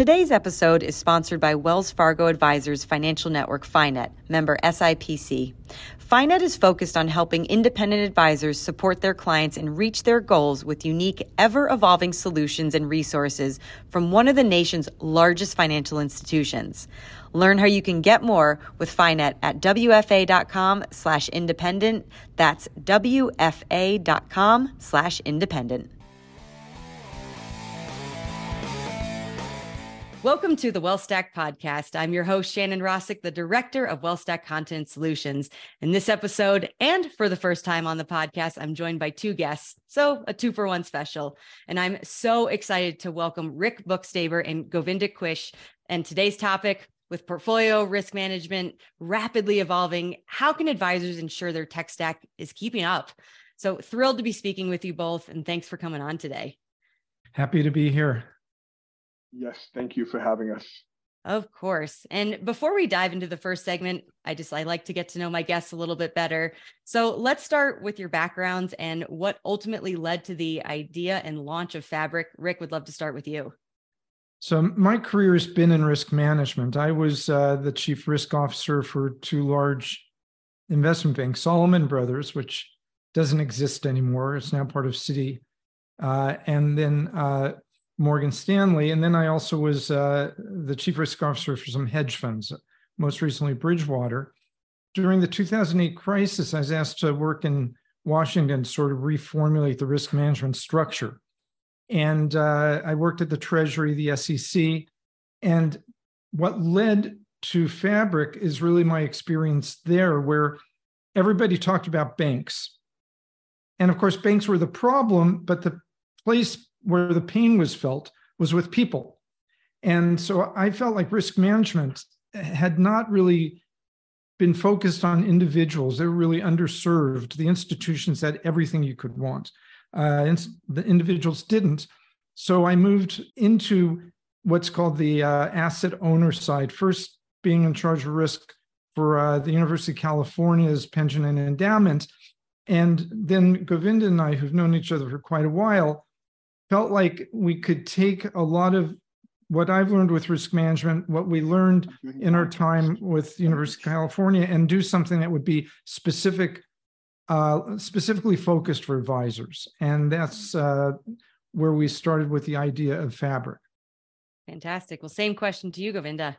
Today's episode is sponsored by Wells Fargo Advisors Financial Network FiNet, member SIPC. FiNet is focused on helping independent advisors support their clients and reach their goals with unique, ever evolving solutions and resources from one of the nation's largest financial institutions. Learn how you can get more with FiNet at WFA.com slash independent. That's WFA.com slash independent. Welcome to the WealthStack podcast. I'm your host, Shannon Rosic, the director of WealthStack Content Solutions. In this episode, and for the first time on the podcast, I'm joined by two guests. So, a two for one special. And I'm so excited to welcome Rick Bookstaber and Govinda Quish. And today's topic with portfolio risk management rapidly evolving, how can advisors ensure their tech stack is keeping up? So, thrilled to be speaking with you both. And thanks for coming on today. Happy to be here. Yes, thank you for having us. Of course. And before we dive into the first segment, I just I like to get to know my guests a little bit better. So let's start with your backgrounds and what ultimately led to the idea and launch of Fabric. Rick would love to start with you. So my career has been in risk management. I was uh, the chief risk officer for two large investment banks, Salomon Brothers, which doesn't exist anymore. It's now part of Citi, uh, and then uh, Morgan Stanley. And then I also was uh, the chief risk officer for some hedge funds, most recently Bridgewater. During the 2008 crisis, I was asked to work in Washington, sort of reformulate the risk management structure. And uh, I worked at the Treasury, the SEC. And what led to Fabric is really my experience there, where everybody talked about banks. And of course, banks were the problem, but the place where the pain was felt was with people. And so I felt like risk management had not really been focused on individuals. They were really underserved. The institutions had everything you could want. Uh, the individuals didn't. So I moved into what's called the uh, asset owner side, first being in charge of risk for uh, the University of California's pension and endowment. And then Govinda and I, who've known each other for quite a while, felt like we could take a lot of what I've learned with risk management, what we learned in our time with University of California, and do something that would be specific, uh, specifically focused for advisors. And that's uh, where we started with the idea of Fabric. Fantastic. Well, same question to you, Govinda.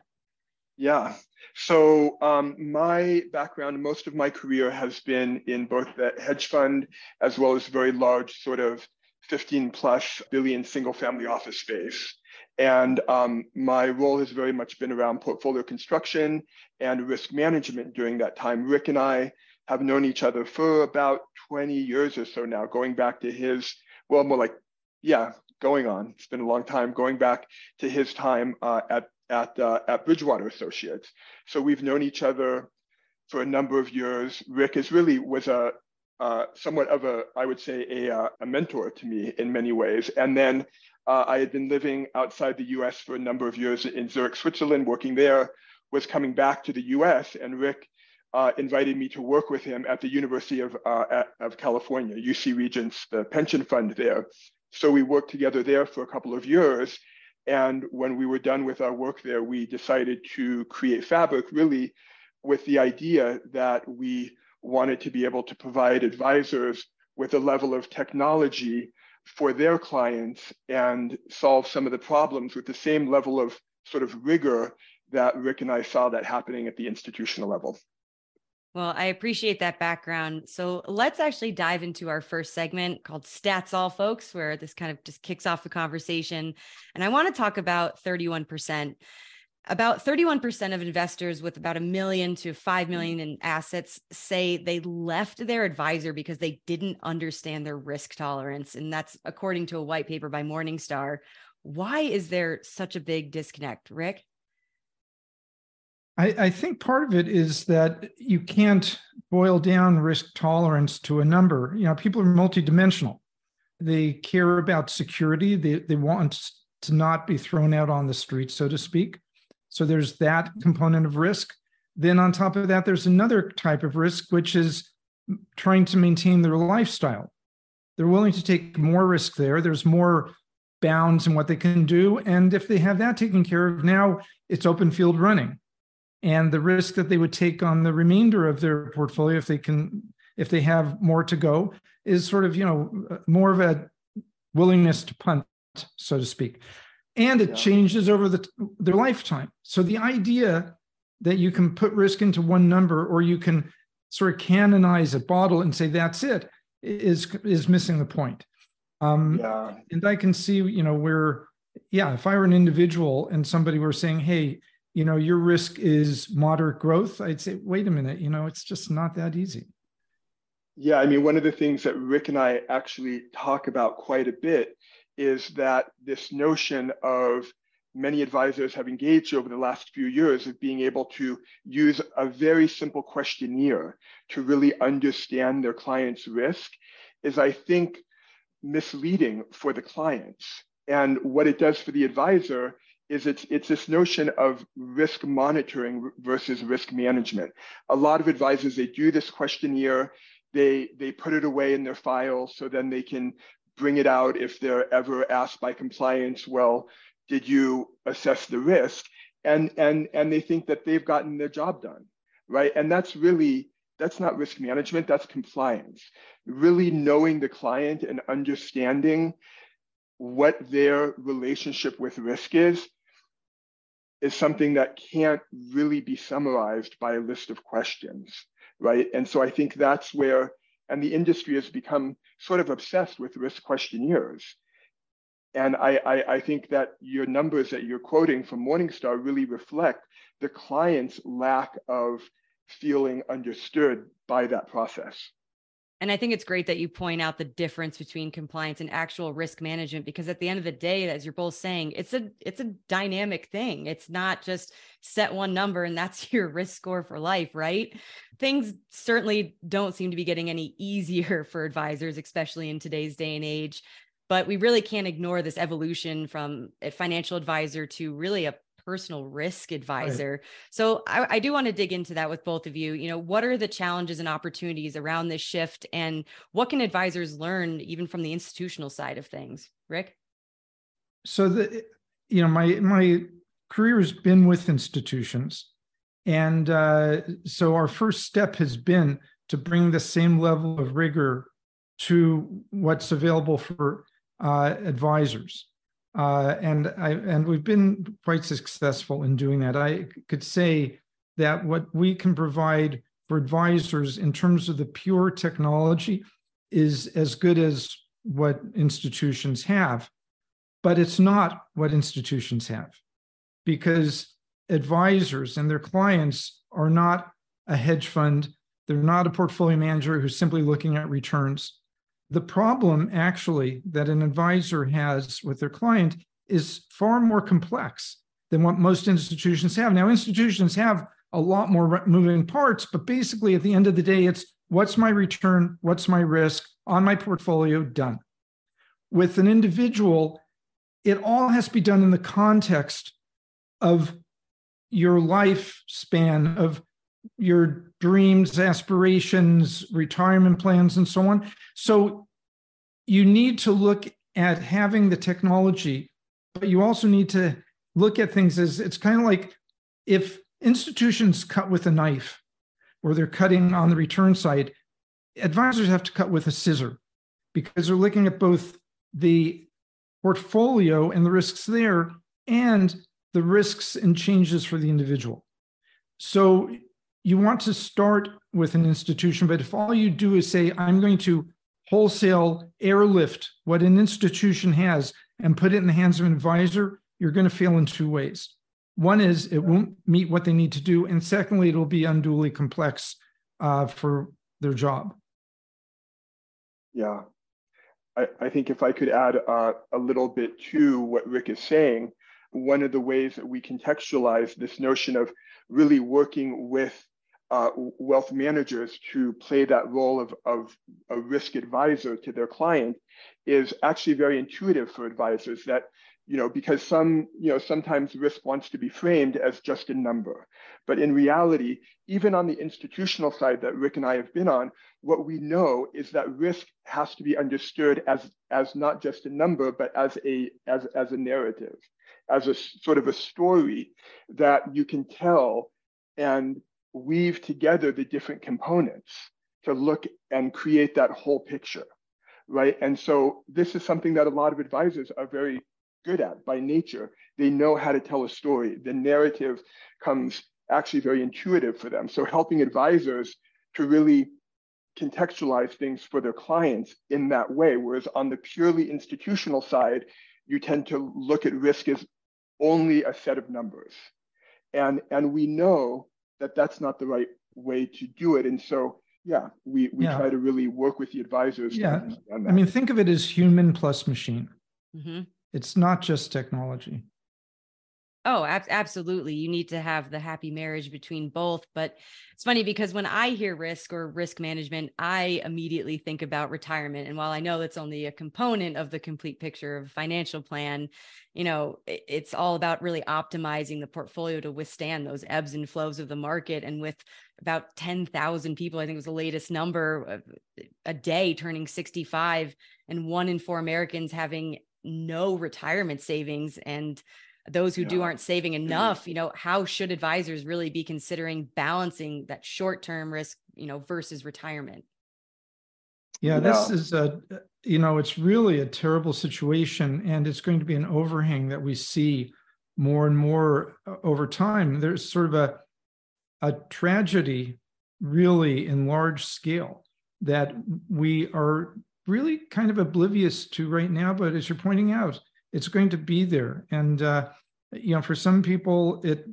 Yeah. So um, my background, most of my career has been in both the hedge fund as well as very large sort of 15 plus billion single family office space. And um, my role has very much been around portfolio construction and risk management during that time. Rick and I have known each other for about 20 years or so now, going back to his, well, more like, yeah, going on. It's been a long time, going back to his time uh, at, at, uh, at Bridgewater Associates. So we've known each other for a number of years. Rick is really was a uh, somewhat of a, I would say, a, uh, a mentor to me in many ways. And then uh, I had been living outside the US for a number of years in Zurich, Switzerland, working there, was coming back to the US, and Rick uh, invited me to work with him at the University of, uh, of California, UC Regents, the pension fund there. So we worked together there for a couple of years. And when we were done with our work there, we decided to create Fabric really with the idea that we wanted to be able to provide advisors with a level of technology for their clients and solve some of the problems with the same level of sort of rigor that Rick and I saw that happening at the institutional level. Well, I appreciate that background. So let's actually dive into our first segment called Stats All Folks, where this kind of just kicks off the conversation. And I want to talk about 31%. About 31% of investors with about a million to 5 million in assets say they left their advisor because they didn't understand their risk tolerance. And that's according to a white paper by Morningstar. Why is there such a big disconnect, Rick? I, I, think part of it is that you can't boil down risk tolerance to a number. You know, people are multidimensional. They care about security. They, they want to not be thrown out on the street, so to speak. So there's that component of risk. Then on top of that, there's another type of risk, which is trying to maintain their lifestyle. They're willing to take more risk there. There's more bounds in what they can do. And if they have that taken care of, now it's open field running. And the risk that they would take on the remainder of their portfolio, if they can, if they have more to go, is sort of, you know, more of a willingness to punt, so to speak. And it yeah. changes over the, their lifetime. So the idea that you can put risk into one number or you can sort of canonize a bottle and say that's it is is missing the point. Um, yeah. And I can see, you know, where, yeah, if I were an individual and somebody were saying, hey, you know, your risk is moderate growth, I'd say, wait a minute, you know, it's just not that easy. Yeah, I mean, one of the things that Rick and I actually talk about quite a bit is that this notion of many advisors have engaged over the last few years of being able to use a very simple questionnaire to really understand their client's risk is, I think, misleading for the clients. And what it does for the advisor is it's, it's this notion of risk monitoring versus risk management. A lot of advisors, they do this questionnaire, they, they put it away in their file so then they can bring it out if they're ever asked by compliance, well, did you assess the risk? And, and, and they think that they've gotten their job done, right? And that's really, that's not risk management, that's compliance. Really knowing the client and understanding what their relationship with risk is, is something that can't really be summarized by a list of questions, right? And so I think that's where, and the industry has become sort of obsessed with risk questionnaires and I, I, I, think that your numbers that you're quoting from Morningstar really reflect the client's lack of feeling understood by that process. And I think it's great that you point out the difference between compliance and actual risk management because at the end of the day, as you're both saying, it's a it's a dynamic thing. It's not just set one number and that's your risk score for life, right? Things certainly don't seem to be getting any easier for advisors, especially in today's day and age but we really can't ignore this evolution from a financial advisor to really a personal risk advisor. Right. So I, I, do want to dig into that with both of you. You know, what are the challenges and opportunities around this shift, and what can advisors learn even from the institutional side of things? Rick. So the, you know, my my career has been with institutions, and uh, so our first step has been to bring the same level of rigor to what's available for uh, advisors. Uh, and I and we've been quite successful in doing that. I could say that what we can provide for advisors in terms of the pure technology is as good as what institutions have, but it's not what institutions have because advisors and their clients are not a hedge fund. They're not a portfolio manager who's simply looking at returns. The problem, actually, that an advisor has with their client is far more complex than what most institutions have. Now, institutions have a lot more moving parts, but basically, at the end of the day, it's what's my return, what's my risk on my portfolio, done. With an individual, it all has to be done in the context of your lifespan, of your dreams, aspirations, retirement plans, and so on. So you need to look at having the technology, but you also need to look at things as it's kind of like if institutions cut with a knife or they're cutting on the return side, advisors have to cut with a scissor because they're looking at both the portfolio and the risks there and the risks and changes for the individual. So you want to start with an institution, but if all you do is say, I'm going to wholesale airlift what an institution has and put it in the hands of an advisor, you're going to fail in two ways. One is it won't meet what they need to do. And secondly, it'll be unduly complex uh, for their job. Yeah. I, I think if I could add uh, a little bit to what Rick is saying, one of the ways that we contextualize this notion of really working with uh, wealth managers to play that role of, of a risk advisor to their client is actually very intuitive for advisors that you know, because some, you know, sometimes risk wants to be framed as just a number. But in reality, even on the institutional side that Rick and I have been on, what we know is that risk has to be understood as, as not just a number, but as a, as, as a narrative, as a sort of a story that you can tell and weave together the different components to look and create that whole picture right? And so this is something that a lot of advisors are very good at by nature. They know how to tell a story. The narrative comes actually very intuitive for them. So helping advisors to really contextualize things for their clients in that way. Whereas on the purely institutional side, you tend to look at risk as only a set of numbers. And, and we know that that's not the right way to do it. And so yeah, we, we yeah. try to really work with the advisors. Yeah. I mean, think of it as human plus machine. Mm-hmm. It's not just technology. Oh, ab- absolutely. You need to have the happy marriage between both. But it's funny because when I hear risk or risk management, I immediately think about retirement. And while I know that's only a component of the complete picture of financial plan, you know, it's all about really optimizing the portfolio to withstand those ebbs and flows of the market. And with about 10,000 people, I think it was the latest number a day turning 65 and one in four Americans having no retirement savings and those who yeah. do aren't saving enough you know how should advisors really be considering balancing that short-term risk you know versus retirement yeah, yeah. this is a you know it's really a terrible situation and it's going to be an overhang that we see more and more uh, over time there's sort of a a tragedy really in large scale that we are really kind of oblivious to right now but as you're pointing out it's going to be there. And uh, you know, for some people, it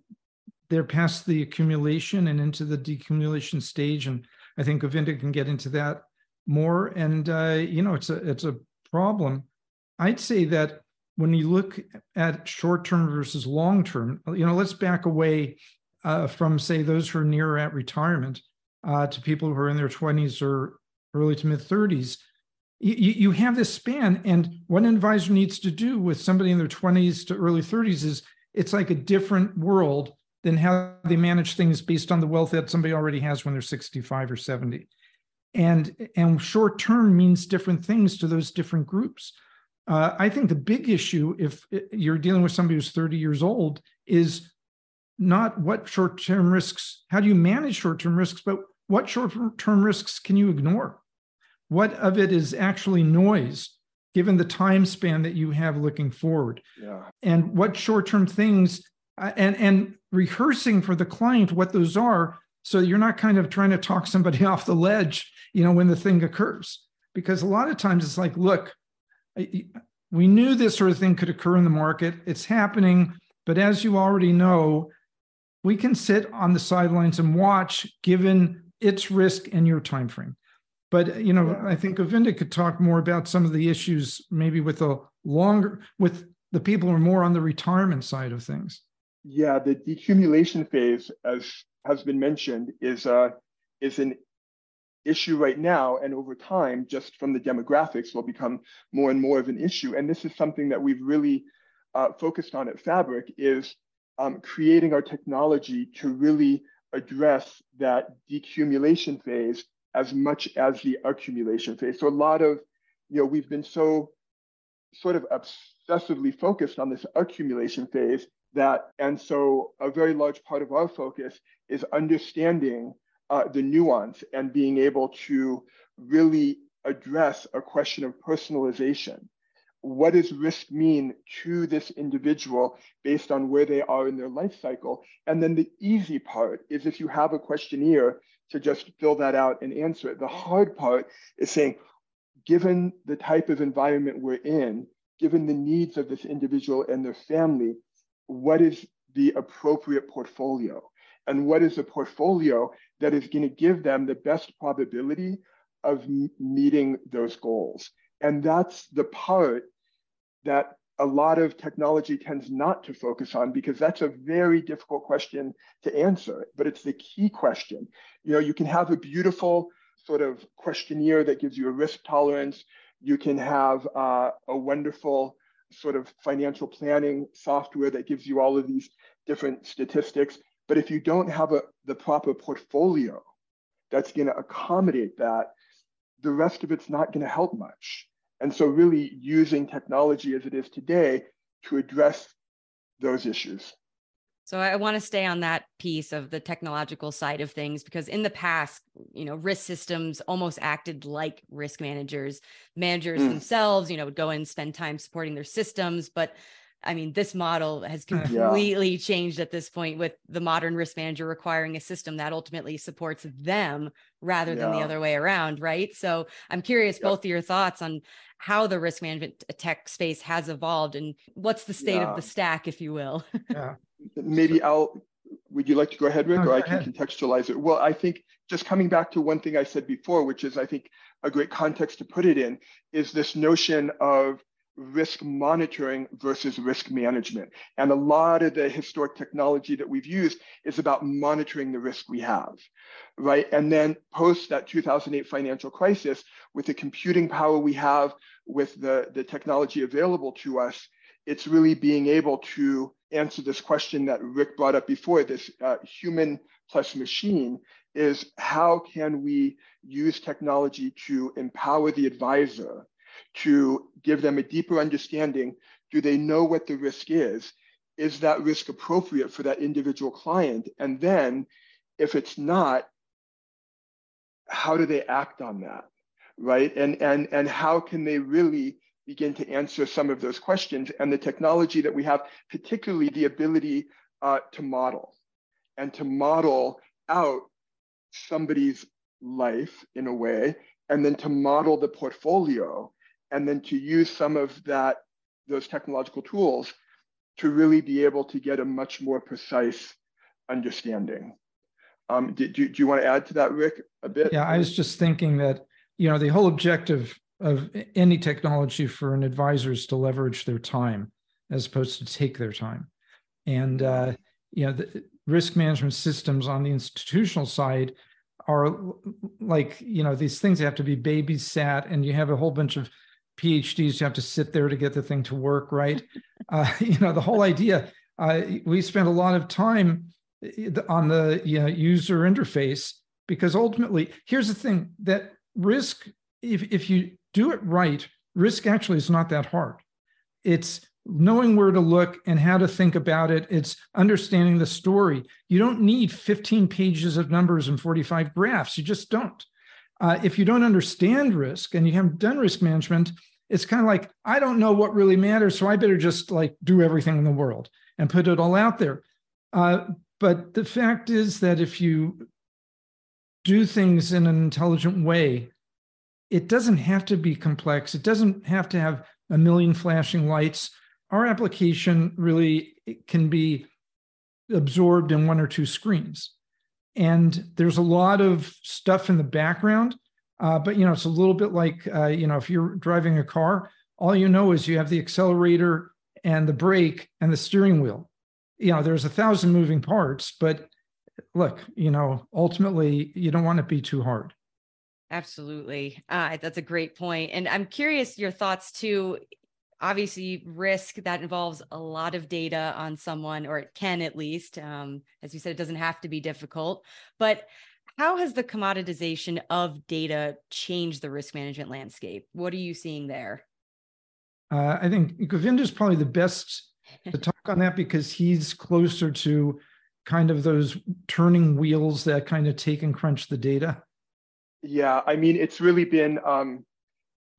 they're past the accumulation and into the decumulation stage, and I think Govinda can get into that more. And uh, you know, it's a it's a problem. I'd say that when you look at short term versus long term, you know, let's back away uh, from say those who are near at retirement uh, to people who are in their 20s or early to mid 30s you, you have this span and what an advisor needs to do with somebody in their 20s to early 30s is it's like a different world than how they manage things based on the wealth that somebody already has when they're 65 or 70 and and short term means different things to those different groups. Uh, i think the big issue if you're dealing with somebody who's 30 years old is not what short term risks how do you manage short term risks but what short term risks can you ignore what of it is actually noise given the time span that you have looking forward? Yeah. and what short-term things uh, and and rehearsing for the client what those are so you're not kind of trying to talk somebody off the ledge you know when the thing occurs. Because a lot of times it's like look we knew this sort of thing could occur in the market. It's happening. But as you already know we can sit on the sidelines and watch given its risk and your time frame but you know, I think Govinda could talk more about some of the issues, maybe with a longer with the people who are more on the retirement side of things. Yeah, the decumulation phase, as has been mentioned, is uh, is an issue right now, and over time, just from the demographics, will become more and more of an issue. And this is something that we've really uh, focused on at Fabric is um, creating our technology to really address that decumulation phase as much as the accumulation phase. So a lot of, you know, we've been so sort of obsessively focused on this accumulation phase that, and so a very large part of our focus is understanding uh, the nuance and being able to really address a question of personalization. What does risk mean to this individual based on where they are in their life cycle? And then the easy part is if you have a questionnaire to just fill that out and answer it. The hard part is saying, given the type of environment we're in, given the needs of this individual and their family, what is the appropriate portfolio? And what is a portfolio that is going to give them the best probability of meeting those goals? And that's the part that a lot of technology tends not to focus on because that's a very difficult question to answer, but it's the key question. You know, you can have a beautiful sort of questionnaire that gives you a risk tolerance. You can have uh, a wonderful sort of financial planning software that gives you all of these different statistics. But if you don't have a, the proper portfolio that's going to accommodate that, the rest of it's not going to help much. And so, really using technology as it is today to address those issues. So I want to stay on that piece of the technological side of things because in the past, you know, risk systems almost acted like risk managers. Managers mm. themselves, you know, would go and spend time supporting their systems, but I mean, this model has completely yeah. changed at this point with the modern risk manager requiring a system that ultimately supports them rather yeah. than the other way around, right? So I'm curious yep. both of your thoughts on how the risk management tech space has evolved and what's the state yeah. of the stack, if you will. yeah. Maybe I'll, would you like to go ahead, Rick, no, or I can ahead. contextualize it? Well, I think just coming back to one thing I said before, which is I think a great context to put it in, is this notion of risk monitoring versus risk management. And a lot of the historic technology that we've used is about monitoring the risk we have, right? And then post that 2008 financial crisis, with the computing power we have, with the, the technology available to us, it's really being able to answer this question that Rick brought up before, this uh, human plus machine, is how can we use technology to empower the advisor to give them a deeper understanding. Do they know what the risk is? Is that risk appropriate for that individual client? And then, if it's not, how do they act on that? Right? And, and, and how can they really begin to answer some of those questions? And the technology that we have, particularly the ability uh, to model and to model out somebody's life in a way, and then to model the portfolio and then to use some of that those technological tools to really be able to get a much more precise understanding. Um, do, do, do you want to add to that, Rick, a bit? Yeah, I was just thinking that, you know, the whole objective of any technology for an advisor is to leverage their time as opposed to take their time. And, uh, you know, the risk management systems on the institutional side are like, you know, these things have to be babysat and you have a whole bunch of PhDs, you have to sit there to get the thing to work, right? Uh, you know, the whole idea. Uh, we spent a lot of time eh, on the you know, user interface because ultimately, here's the thing: that risk, if if you do it right, risk actually is not that hard. It's knowing where to look and how to think about it. It's understanding the story. You don't need 15 pages of numbers and 45 graphs. You just don't. Uh, if you don't understand risk and you haven't done risk management, it's kind of like i don't know what really matters so i better just like do everything in the world and put it all out there. Uh, but the fact is that if you do things in an intelligent way it doesn't have to be complex. It doesn't have to have a million flashing lights. Our application really can be absorbed in one or two screens and there's a lot of stuff in the background uh, but you know, it's a little bit like uh, you know, if you're driving a car, all you know is you have the accelerator and the brake and the steering wheel. You know, there's a thousand moving parts, but look, you know, ultimately, you don't want to be too hard. Absolutely, uh, that's a great point, and I'm curious your thoughts too. Obviously, risk that involves a lot of data on someone, or it can at least. Um, as you said, it doesn't have to be difficult, but how has the commoditization of data changed the risk management landscape? What are you seeing there? Uh, I think Govinda is probably the best to talk on that because he's closer to kind of those turning wheels that kind of take and crunch the data. Yeah, I mean, it's really been um,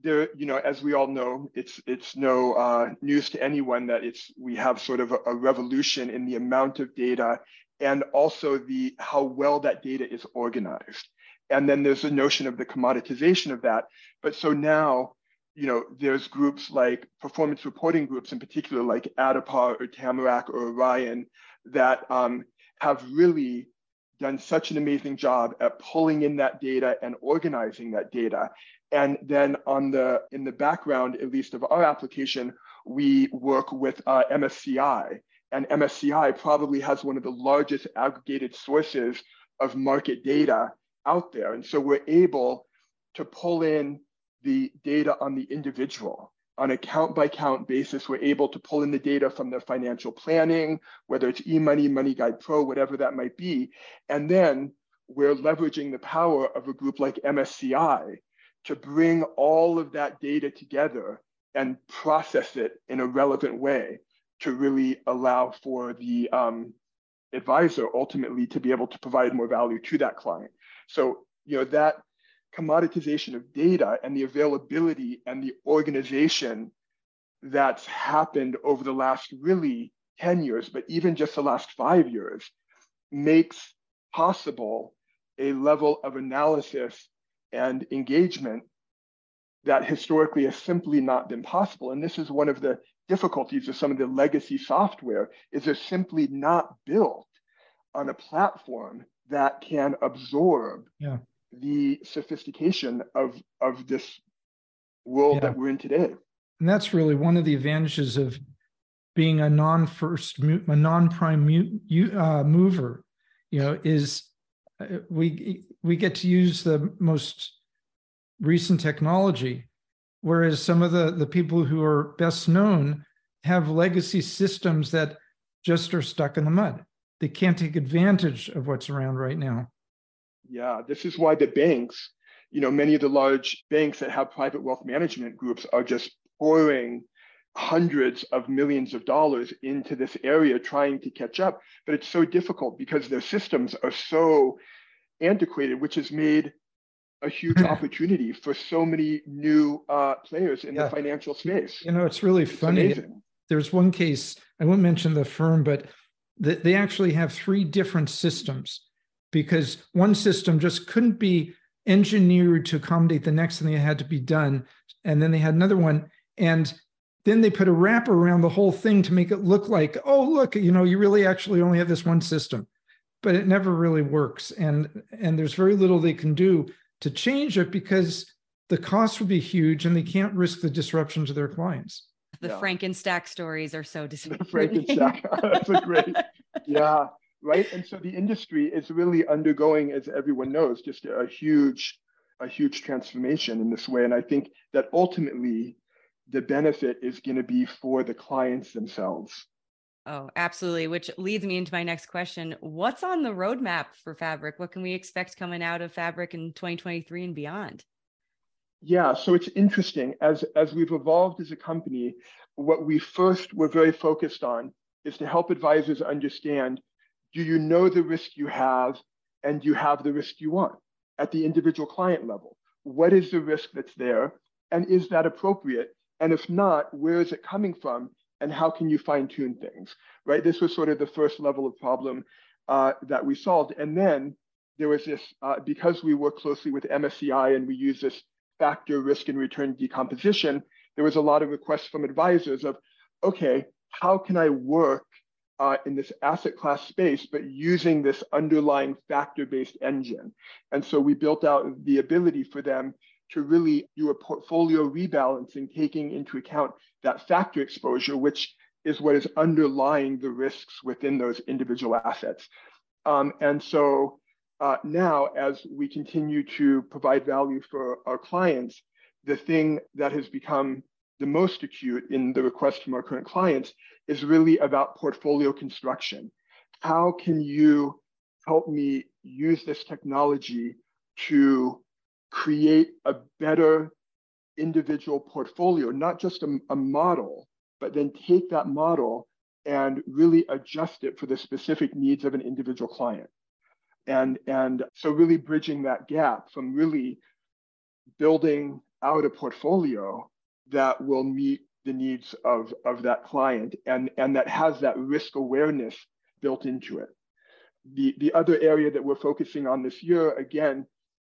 there. You know, as we all know, it's it's no uh, news to anyone that it's we have sort of a, a revolution in the amount of data and also the how well that data is organized. And then there's a notion of the commoditization of that. But so now, you know, there's groups like performance reporting groups in particular, like Addepar or Tamarac or Orion, that um, have really done such an amazing job at pulling in that data and organizing that data. And then on the in the background, at least of our application, we work with uh, MSCI and MSCI probably has one of the largest aggregated sources of market data out there. And so we're able to pull in the data on the individual on a count by count basis, we're able to pull in the data from their financial planning, whether it's eMoney, Money Guide Pro, whatever that might be. And then we're leveraging the power of a group like MSCI to bring all of that data together and process it in a relevant way to really allow for the um, advisor ultimately to be able to provide more value to that client. So, you know, that commoditization of data and the availability and the organization that's happened over the last really 10 years, but even just the last five years, makes possible a level of analysis and engagement that historically has simply not been possible. And this is one of the difficulties of some of the legacy software is they're simply not built on a platform that can absorb yeah. The sophistication of, of this world yeah. that we're in today. And that's really one of the advantages of being a non-first, a non-prime uh, mover. You know, is uh, we we get to use the most recent technology, whereas some of the the people who are best known have legacy systems that just are stuck in the mud. They can't take advantage of what's around right now. Yeah, this is why the banks, you know, many of the large banks that have private wealth management groups are just pouring hundreds of millions of dollars into this area trying to catch up. But it's so difficult because their systems are so antiquated, which has made a huge opportunity for so many new uh, players in yeah. the financial space. You know, it's really it's funny. Amazing. There's one case, I won't mention the firm, but they actually have three different systems because one system just couldn't be engineered to accommodate the next thing that had to be done. And then they had another one. And then they put a wrapper around the whole thing to make it look like, oh, look, you know, you really actually only have this one system but it never really works and and there's very little they can do to change it because the cost would be huge and they can't risk the disruption to their clients the yeah. frankenstack stories are so disappointing frankenstack that's a great yeah right and so the industry is really undergoing as everyone knows just a huge a huge transformation in this way and i think that ultimately the benefit is going to be for the clients themselves Oh, absolutely. Which leads me into my next question. What's on the roadmap for Fabric? What can we expect coming out of Fabric in 2023 and beyond? Yeah, so it's interesting. As, as we've evolved as a company, what we first were very focused on is to help advisors understand do you know the risk you have and do you have the risk you want at the individual client level? What is the risk that's there? And is that appropriate? And if not, where is it coming from? and how can you fine tune things, right? This was sort of the first level of problem uh, that we solved. And then there was this, uh, because we work closely with MSCI and we use this factor risk and return decomposition, there was a lot of requests from advisors of, okay, how can I work uh, in this asset class space, but using this underlying factor-based engine? And so we built out the ability for them to really do a portfolio rebalancing, taking into account that factor exposure, which is what is underlying the risks within those individual assets. Um, and so uh, now, as we continue to provide value for our clients, the thing that has become the most acute in the request from our current clients is really about portfolio construction. How can you help me use this technology to create a better individual portfolio, not just a, a model, but then take that model and really adjust it for the specific needs of an individual client. And, and so really bridging that gap from really building out a portfolio that will meet the needs of, of that client and, and that has that risk awareness built into it. The, the other area that we're focusing on this year, again,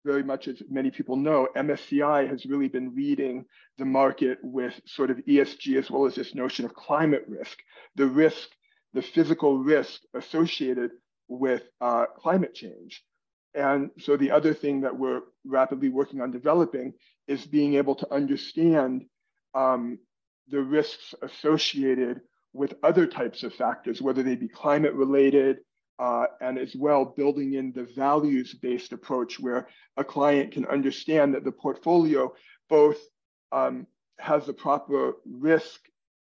very much as many people know, MSCI has really been leading the market with sort of ESG as well as this notion of climate risk, the risk, the physical risk associated with uh, climate change. And so the other thing that we're rapidly working on developing is being able to understand um, the risks associated with other types of factors, whether they be climate related, uh, and as well building in the values based approach where a client can understand that the portfolio both um, has the proper risk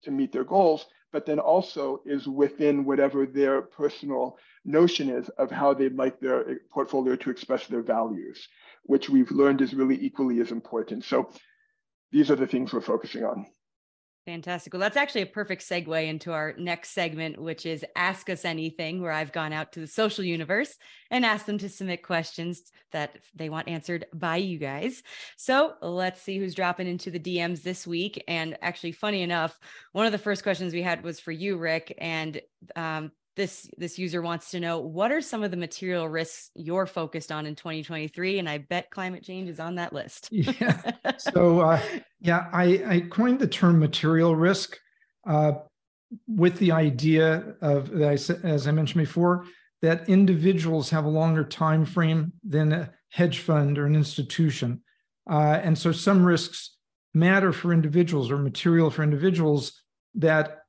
to meet their goals, but then also is within whatever their personal notion is of how they'd like their portfolio to express their values, which we've learned is really equally as important. So these are the things we're focusing on. Fantastic. Well, that's actually a perfect segue into our next segment, which is Ask Us Anything, where I've gone out to the social universe and asked them to submit questions that they want answered by you guys. So let's see who's dropping into the DMs this week. And actually, funny enough, one of the first questions we had was for you, Rick. And um, this this user wants to know what are some of the material risks you're focused on in 2023 and i bet climate change is on that list. Yeah. So uh, yeah I, I coined the term material risk uh, with the idea of as I mentioned before that individuals have a longer time frame than a hedge fund or an institution. Uh, and so some risks matter for individuals or material for individuals that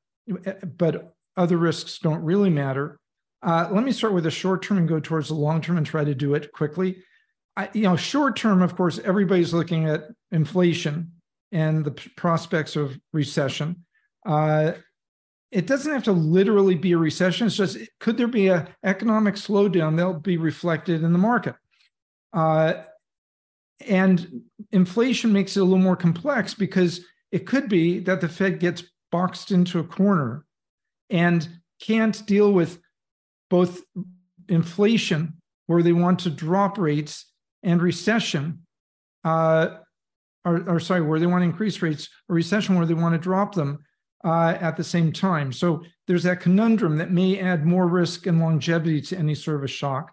but other risks don't really matter. Uh, let me start with the short term and go towards the long term and try to do it quickly. I, you know, short term, of course, everybody's looking at inflation and the prospects of recession. Uh, it doesn't have to literally be a recession. It's just could there be an economic slowdown that'll be reflected in the market? Uh, and inflation makes it a little more complex because it could be that the Fed gets boxed into a corner and can't deal with both inflation, where they want to drop rates, and recession, uh, or, or, sorry, where they want to increase rates, or recession where they want to drop them uh, at the same time. So there's that conundrum that may add more risk and longevity to any of shock.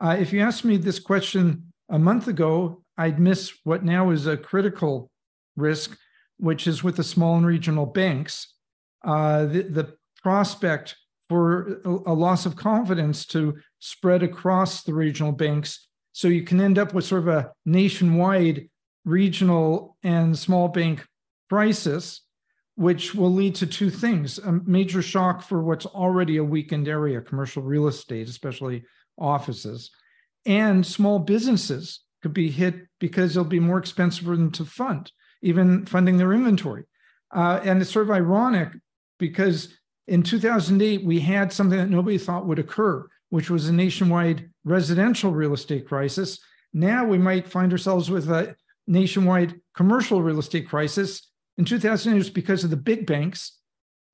Uh, if you asked me this question a month ago, I'd miss what now is a critical risk, which is with the small and regional banks. Uh, the, the prospect for a loss of confidence to spread across the regional banks. So you can end up with sort of a nationwide regional and small bank crisis, which will lead to two things a major shock for what's already a weakened area, commercial real estate, especially offices, and small businesses could be hit because it'll be more expensive for them to fund, even funding their inventory. Uh, and it's sort of ironic because in 2008, we had something that nobody thought would occur, which was a nationwide residential real estate crisis. Now we might find ourselves with a nationwide commercial real estate crisis. In 2008, it was because of the big banks.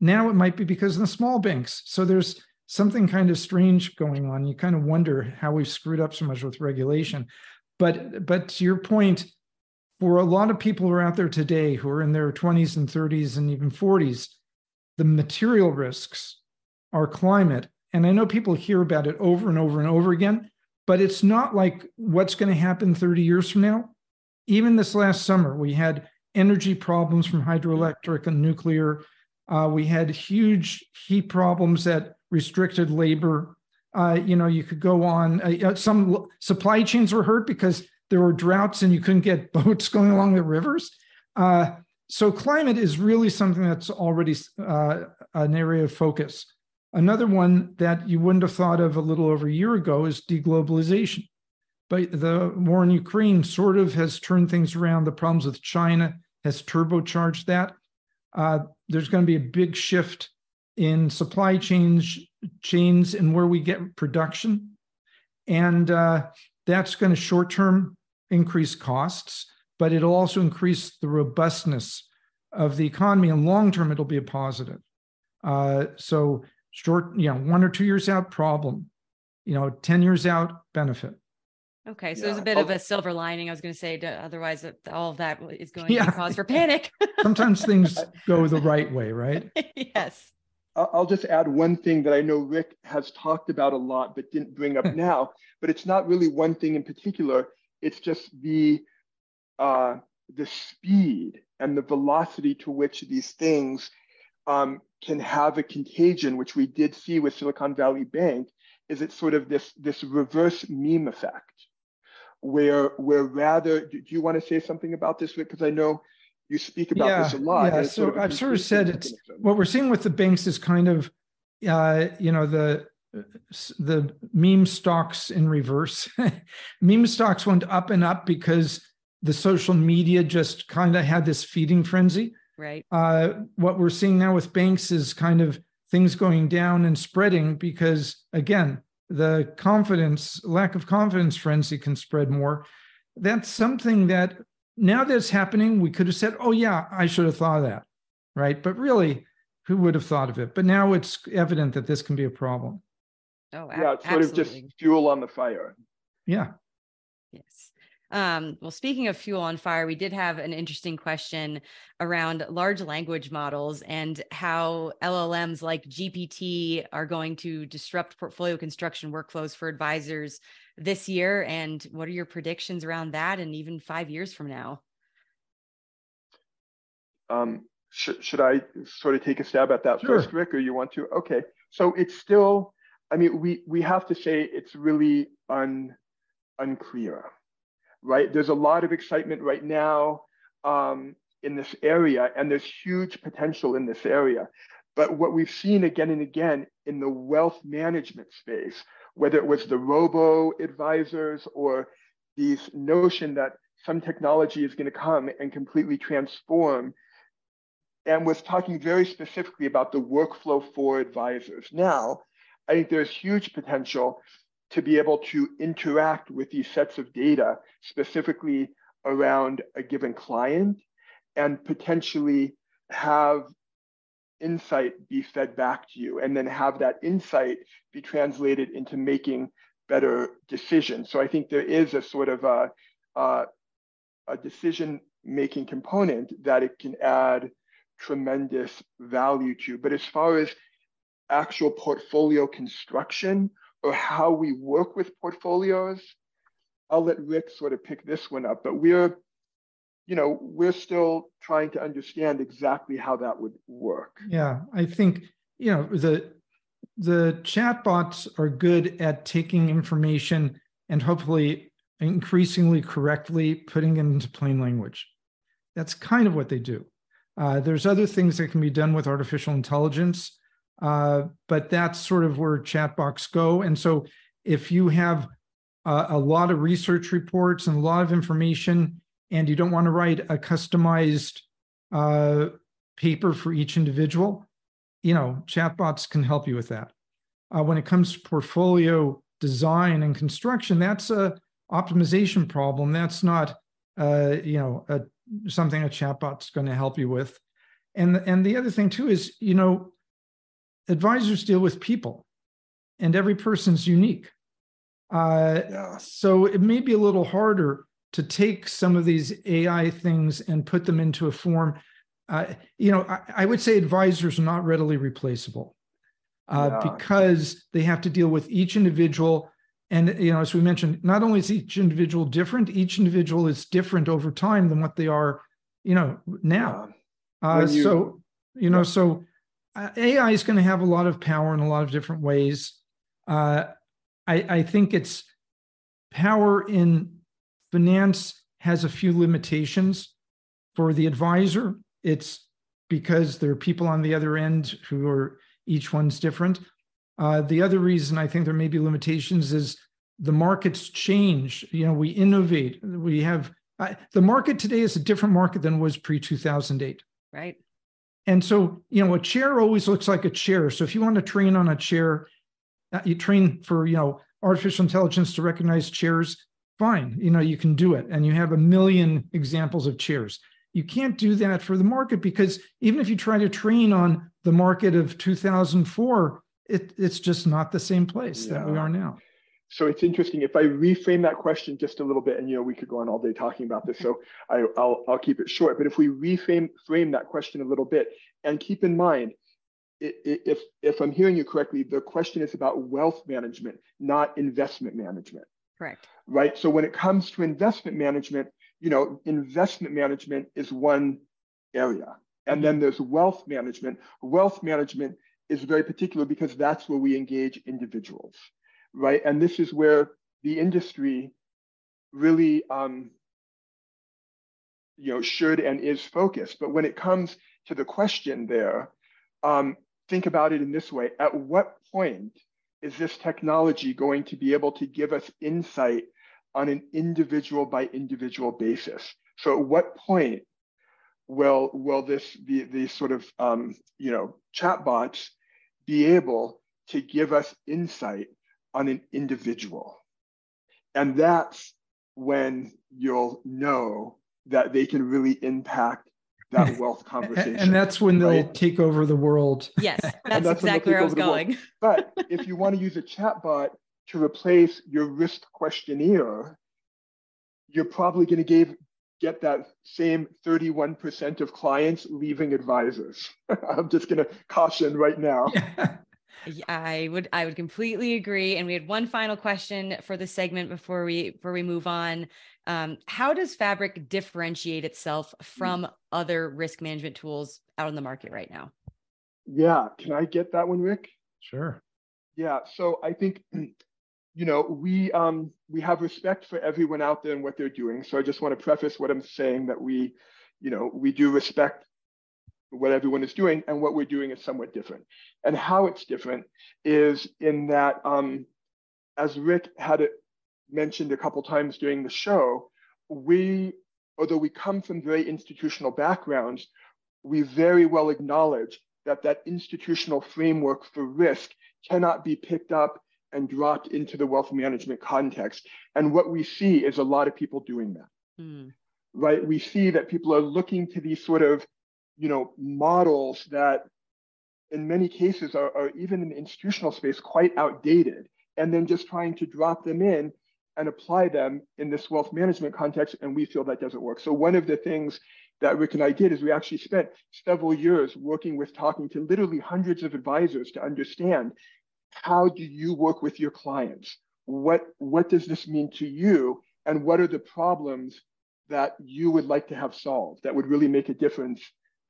Now it might be because of the small banks. So there's something kind of strange going on. You kind of wonder how we've screwed up so much with regulation. But but to your point, for a lot of people who are out there today who are in their 20s and 30s and even 40s, the material risks are climate. And I know people hear about it over and over and over again, but it's not like what's going to happen 30 years from now. Even this last summer, we had energy problems from hydroelectric and nuclear. Uh, we had huge heat problems that restricted labor. Uh, you know, you could go on. Uh, some supply chains were hurt because there were droughts and you couldn't get boats going along the rivers. Uh, so climate is really something that's already uh, an area of focus. Another one that you wouldn't have thought of a little over a year ago is deglobalization. But the war in Ukraine sort of has turned things around. The problems with China has turbocharged that. Uh, there's going to be a big shift in supply chains, chains, and where we get production, and uh, that's going to short-term increase costs but it'll also increase the robustness of the economy. And long term, it'll be a positive. Uh, so short, you know, one or two years out, problem. You know, ten years out, benefit. Okay, so yeah. there's a bit of a silver lining. I was going to say, otherwise, all of that is going yeah. to cause for panic. Sometimes things go the right way, right? yes. I'll just add one thing that I know Rick has talked about a lot, but didn't bring up now. But it's not really one thing in particular. It's just the uh, the speed and the velocity to which these things um, can have a contagion, which we did see with Silicon Valley Bank, is it sort of this, this reverse meme effect, where where rather, do you want to say something about this, Because I know you speak about yeah, this a lot. Yeah, so sort of I've sort of said it's what we're seeing with the banks is kind of, uh, you know, the the meme stocks in reverse. meme stocks went up and up because the social media just kind of had this feeding frenzy. Right. Uh, what we're seeing now with banks is kind of things going down and spreading because, again, the confidence, lack of confidence frenzy can spread more. That's something that now that's happening, we could have said, oh, yeah, I should have thought of that. Right. But really, who would have thought of it? But now it's evident that this can be a problem. Oh, yeah, it's sort absolutely. of just fuel on the fire. Yeah. Yes. Um, well, speaking of fuel on fire, we did have an interesting question around large language models and how LLMs like GPT are going to disrupt portfolio construction workflows for advisors this year. And what are your predictions around that and even five years from now? Um, should, should I sort of take a stab at that sure. first, Rick, or you want to? Okay. So it's still, I mean, we, we have to say it's really un, unclear, right? There's a lot of excitement right now um, in this area, and there's huge potential in this area. But what we've seen again and again in the wealth management space, whether it was the robo advisors or this notion that some technology is going to come and completely transform and was talking very specifically about the workflow for advisors. Now, I think there's huge potential to be able to interact with these sets of data specifically around a given client and potentially have insight be fed back to you and then have that insight be translated into making better decisions. So I think there is a sort of a, a, a decision making component that it can add tremendous value to. But as far as actual portfolio construction or how we work with portfolios, I'll let Rick sort of pick this one up. But we're, you know, we're still trying to understand exactly how that would work. Yeah, I think you know the the chatbots are good at taking information and hopefully increasingly correctly putting it into plain language. That's kind of what they do. Uh, there's other things that can be done with artificial intelligence, uh, but that's sort of where chatbots go. And so if you have a, a lot of research reports and a lot of information, and you don't want to write a customized uh, paper for each individual, you know, chatbots can help you with that. Uh, when it comes to portfolio design and construction, that's a optimization problem. That's not, uh, you know, a something a chatbot's going to help you with. And and the other thing too is, you know, advisors deal with people, and every person's unique. Uh. So it may be a little harder to take some of these AI things and put them into a form. Uh, you know, I, I, would say advisors are not readily replaceable uh, yeah. because they have to deal with each individual and you know as we mentioned not only is each individual different each individual is different over time than what they are you know now uh, you, so you know yeah. so uh, ai is going to have a lot of power in a lot of different ways uh, I, I think it's power in finance has a few limitations for the advisor it's because there are people on the other end who are each one's different uh, the other reason I think there may be limitations is the markets change. You know, we innovate. We have uh, the market today is a different market than was pre 2008. Right. And so, you know, a chair always looks like a chair. So if you want to train on a chair, uh, you train for, you know, artificial intelligence to recognize chairs, fine. You know, you can do it. And you have a million examples of chairs. You can't do that for the market because even if you try to train on the market of 2004, it, it's just not the same place yeah. that we are now. So it's interesting if I reframe that question just a little bit, and you know we could go on all day talking about this. So I, will I'll keep it short. But if we reframe frame that question a little bit, and keep in mind, if if I'm hearing you correctly, the question is about wealth management, not investment management. Correct. Right. So when it comes to investment management, you know, investment management is one area, and then there's wealth management. Wealth management is very particular because that's where we engage individuals, right? And this is where the industry really, um, you know, should and is focused. But when it comes to the question there, um, think about it in this way: At what point is this technology going to be able to give us insight on an individual by individual basis. So at what point will will this the these sort of um, you know chatbots be able to give us insight on an individual? And that's when you'll know that they can really impact that wealth conversation. and that's when they'll right? take over the world. Yes, that's, that's exactly where I was going. but if you want to use a chatbot to replace your risk questionnaire, you're probably going to give get that same 31% of clients leaving advisors. I'm just going to caution right now. I would I would completely agree. And we had one final question for the segment before we before we move on. Um, how does Fabric differentiate itself hmm. from other risk management tools out in the market right now? Yeah, can I get that one, Rick? Sure. Yeah, so I think you know we um, we have respect for everyone out there and what they're doing. So I just want to preface what I'm saying that we, you know, we do respect what everyone is doing, and what we're doing is somewhat different. And how it's different is in that, um, as Rick had it mentioned a couple times during the show, we, although we come from very institutional backgrounds, we very well acknowledge that that institutional framework for risk cannot be picked up and dropped into the wealth management context. And what we see is a lot of people doing that. Mm. Right? We see that people are looking to these sort of you know, models that in many cases are, are even in the institutional space quite outdated, and then just trying to drop them in and apply them in this wealth management context, and we feel that doesn't work. So one of the things that Rick and I did is we actually spent several years working with talking to literally hundreds of advisors to understand how do you work with your clients? What, what does this mean to you? And what are the problems that you would like to have solved that would really make a difference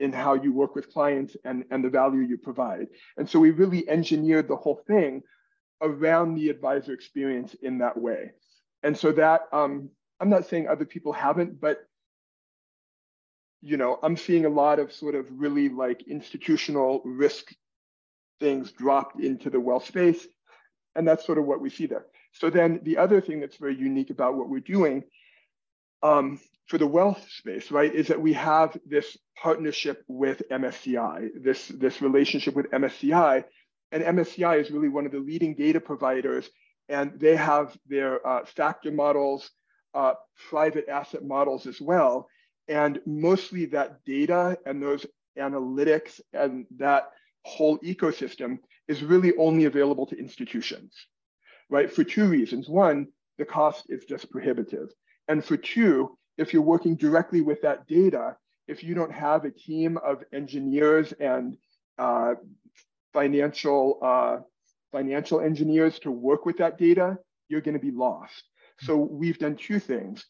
in how you work with clients and, and the value you provide. And so we really engineered the whole thing around the advisor experience in that way. And so that um, I'm not saying other people haven't, but you know, I'm seeing a lot of sort of really like institutional risk things dropped into the wealth space. And that's sort of what we see there. So then the other thing that's very unique about what we're doing um, for the wealth space, right, is that we have this partnership with MSCI, this, this relationship with MSCI. And MSCI is really one of the leading data providers, and they have their uh, factor models, uh, private asset models as well. And mostly that data and those analytics and that whole ecosystem is really only available to institutions, right? For two reasons. One, the cost is just prohibitive. And for two, if you're working directly with that data, if you don't have a team of engineers and uh, financial uh, financial engineers to work with that data, you're going to be lost. So we've done two things.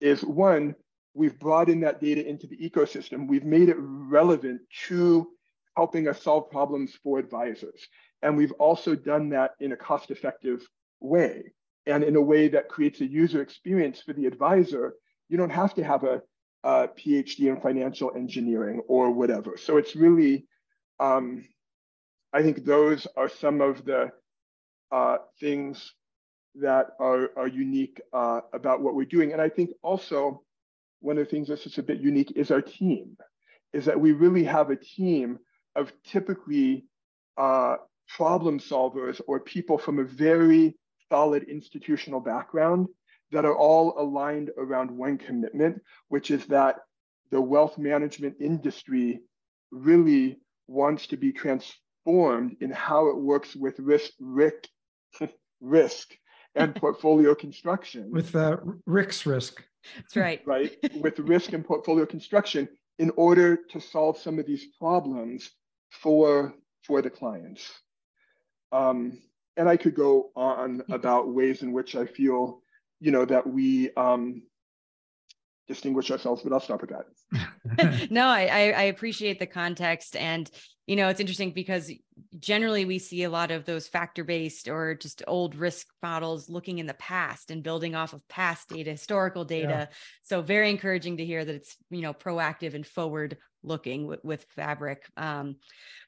Is one, we've brought in that data into the ecosystem. We've made it relevant to helping us solve problems for advisors. And we've also done that in a cost-effective way and in a way that creates a user experience for the advisor you don't have to have a, a PhD in financial engineering or whatever. So it's really, um, I think those are some of the uh, things that are, are unique uh, about what we're doing. And I think also one of the things that's just a bit unique is our team, is that we really have a team of typically uh, problem solvers or people from a very solid institutional background that are all aligned around one commitment, which is that the wealth management industry really wants to be transformed in how it works with risk, risk, risk and portfolio construction. With uh, Rick's risk. That's right. Right. With risk and portfolio construction in order to solve some of these problems for, for the clients. Um, and I could go on about ways in which I feel you know, that we um, distinguish ourselves, but I'll stop at that. no, I, I appreciate the context. And, you know, it's interesting because generally we see a lot of those factor based or just old risk models looking in the past and building off of past data, historical data. Yeah. So very encouraging to hear that it's, you know, proactive and forward looking with, with fabric. Um,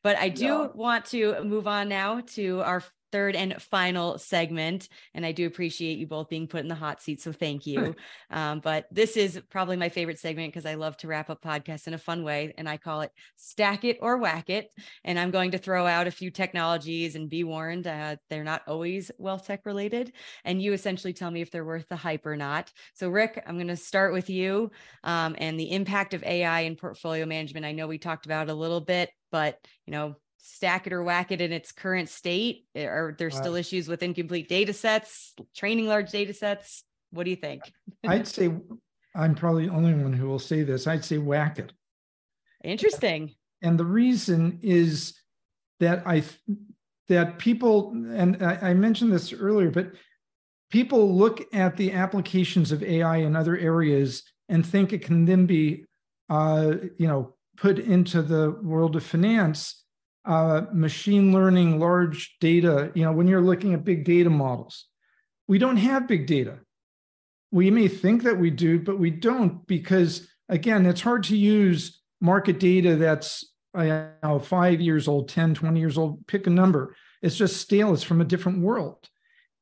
but I do yeah. want to move on now to our third and final segment. And I do appreciate you both being put in the hot seat. So thank you. um, but this is probably my favorite segment because I love to wrap up podcasts in a fun way. And I call it Stack It or Whack It. And I'm going to throw out a few technologies and be warned, uh, they're not always wealth tech related. And you essentially tell me if they're worth the hype or not. So, Rick, I'm going to start with you um, and the impact of AI in portfolio management. I know we talked about a little bit, but you know, stack it or whack it in its current state? Are there still uh, issues with incomplete data sets, training large data sets? What do you think? I'd say I'm probably the only one who will say this. I'd say whack it. Interesting. And the reason is that I that people and I, I mentioned this earlier, but people look at the applications of AI in other areas and think it can then be, uh, you know, put into the world of finance uh, machine learning, large data, you know, when you're looking at big data models, we don't have big data. We may think that we do, but we don't because, again, it's hard to use market data that's you know, five years old, 10, 20 years old, pick a number. It's just stale. It's from a different world.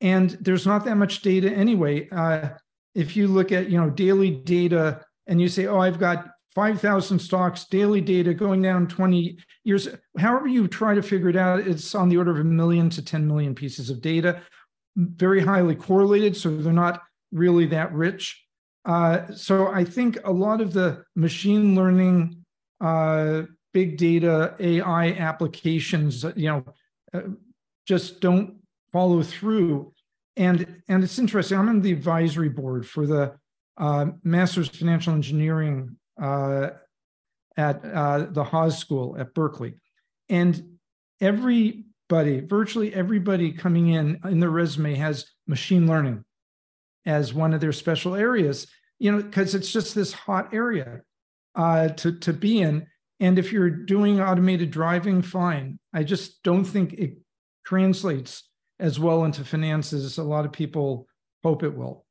And there's not that much data anyway. Uh, if you look at, you know, daily data and you say, oh, I've got 5,000 stocks, daily data going down 20 years. However, you try to figure it out, it's on the order of a million to 10 million pieces of data, very highly correlated. So they're not really that rich. Uh, so I think a lot of the machine learning, uh, big data, AI applications, you know, uh, just don't follow through. And, and it's interesting. I'm on the advisory board for the uh, Masters Financial Engineering uh, at uh, the Haas School at Berkeley. And everybody, virtually everybody coming in in their resume has machine learning as one of their special areas, you know, because it's just this hot area uh, to, to be in. And if you're doing automated driving, fine. I just don't think it translates as well into finances as a lot of people hope it will.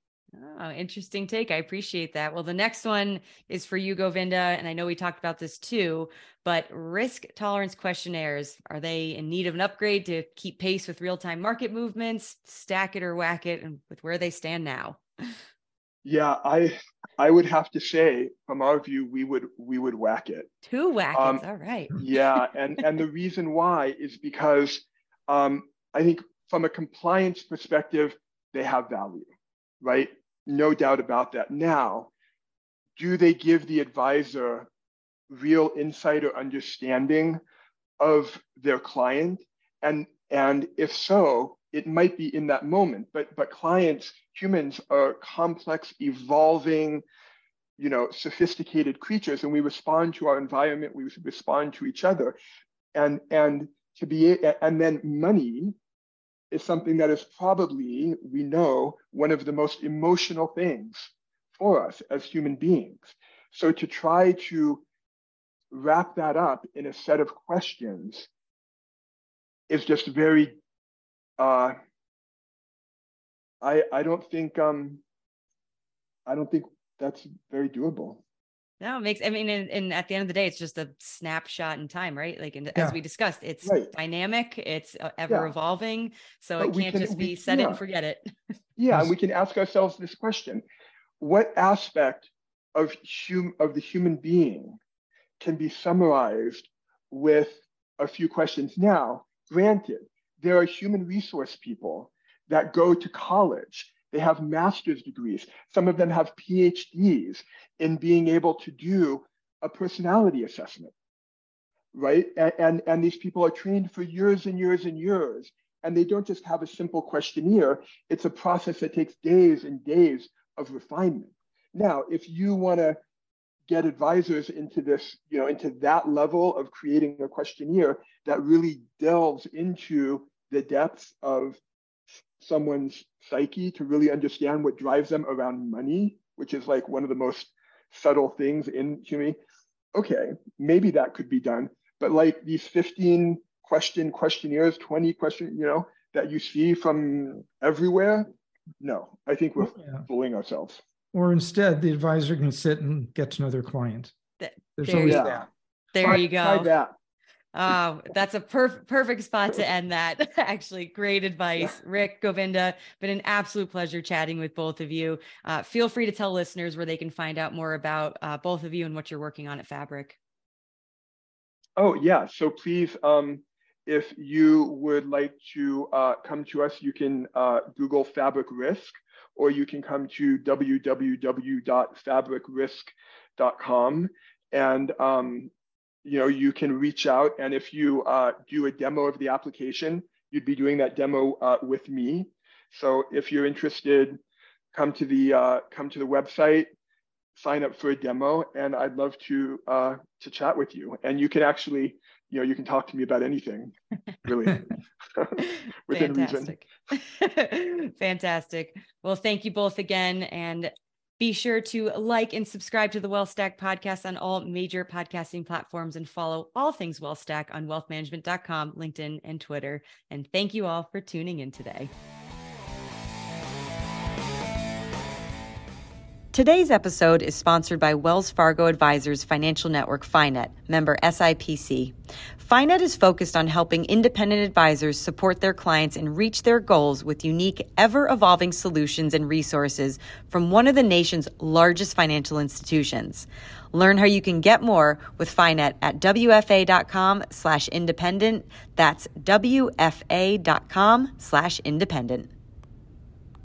Oh, interesting take. I appreciate that. Well, the next one is for you, Govinda. And I know we talked about this too, but risk tolerance questionnaires are they in need of an upgrade to keep pace with real time market movements, stack it or whack it, and with where they stand now? Yeah, I I would have to say, from our view, we would we would whack it. Two whack um, All right. yeah, and and the reason why is because um, I think from a compliance perspective, they have value, right? No doubt about that. Now, do they give the advisor real insight or understanding of their client? And, and if so, it might be in that moment, but, but clients, humans are complex, evolving, you know, sophisticated creatures, and we respond to our environment, we respond to each other. And, and to be, and then money is something that is probably, we know, one of the most emotional things for us as human beings. So to try to wrap that up in a set of questions is just very, uh, I, I don't think, um, I don't think that's very doable. No, it makes. I mean, and, and, at the end of the day, it's just a snapshot in time, right? Like, and yeah. as we discussed, it's right. dynamic, it's uh, ever yeah. evolving, so but it can't can, just be set yeah. it and forget it. yeah, and we can ask ourselves this question: What aspect of hum of the human being can be summarized with a few questions? Now, granted, there are human resource people that go to college they have master's degrees. Some of them have PhDs in being able to do a personality assessment, right? And, and, and these people are trained for years and years and years. And they don't just have a simple questionnaire, it's a process that takes days and days of refinement. Now, if you want to get advisors into this, you know, into that level of creating a questionnaire that really delves into the depths of someone's psyche to really understand what drives them around money, which is like one of the most subtle things in human. Okay, maybe that could be done, but like these 15 question questionnaires, 20 question, you know, that you see from everywhere, no, I think we're yeah. fooling ourselves. Or instead, the advisor can sit and get to know their client. There's there always that. There try, you go. Try that. Oh, that's a perf- perfect spot to end that. Actually, great advice. Rick, Govinda, been an absolute pleasure chatting with both of you. Uh, feel free to tell listeners where they can find out more about uh, both of you and what you're working on at Fabric. Oh, yeah. So please, um, if you would like to uh, come to us, you can uh, Google Fabric Risk, or you can come to www.fabricrisk.com. And um, you know, you can reach out, and if you uh, do a demo of the application, you'd be doing that demo uh, with me. So if you're interested, come to the uh, come to the website, sign up for a demo, and I'd love to uh, to chat with you. And you can actually, you know, you can talk to me about anything, really, within Fantastic. reason. Fantastic. Well, thank you both again, and be sure to like and subscribe to the WealthStack podcast on all major podcasting platforms and follow all things WealthStack on wealthmanagement.com, LinkedIn, and Twitter. And thank you all for tuning in today. Today's episode is sponsored by Wells Fargo Advisors Financial Network FiNet, member SIPC. FiNet is focused on helping independent advisors support their clients and reach their goals with unique, ever evolving solutions and resources from one of the nation's largest financial institutions. Learn how you can get more with FiNet at WFA.com slash independent. That's WFA.com slash independent.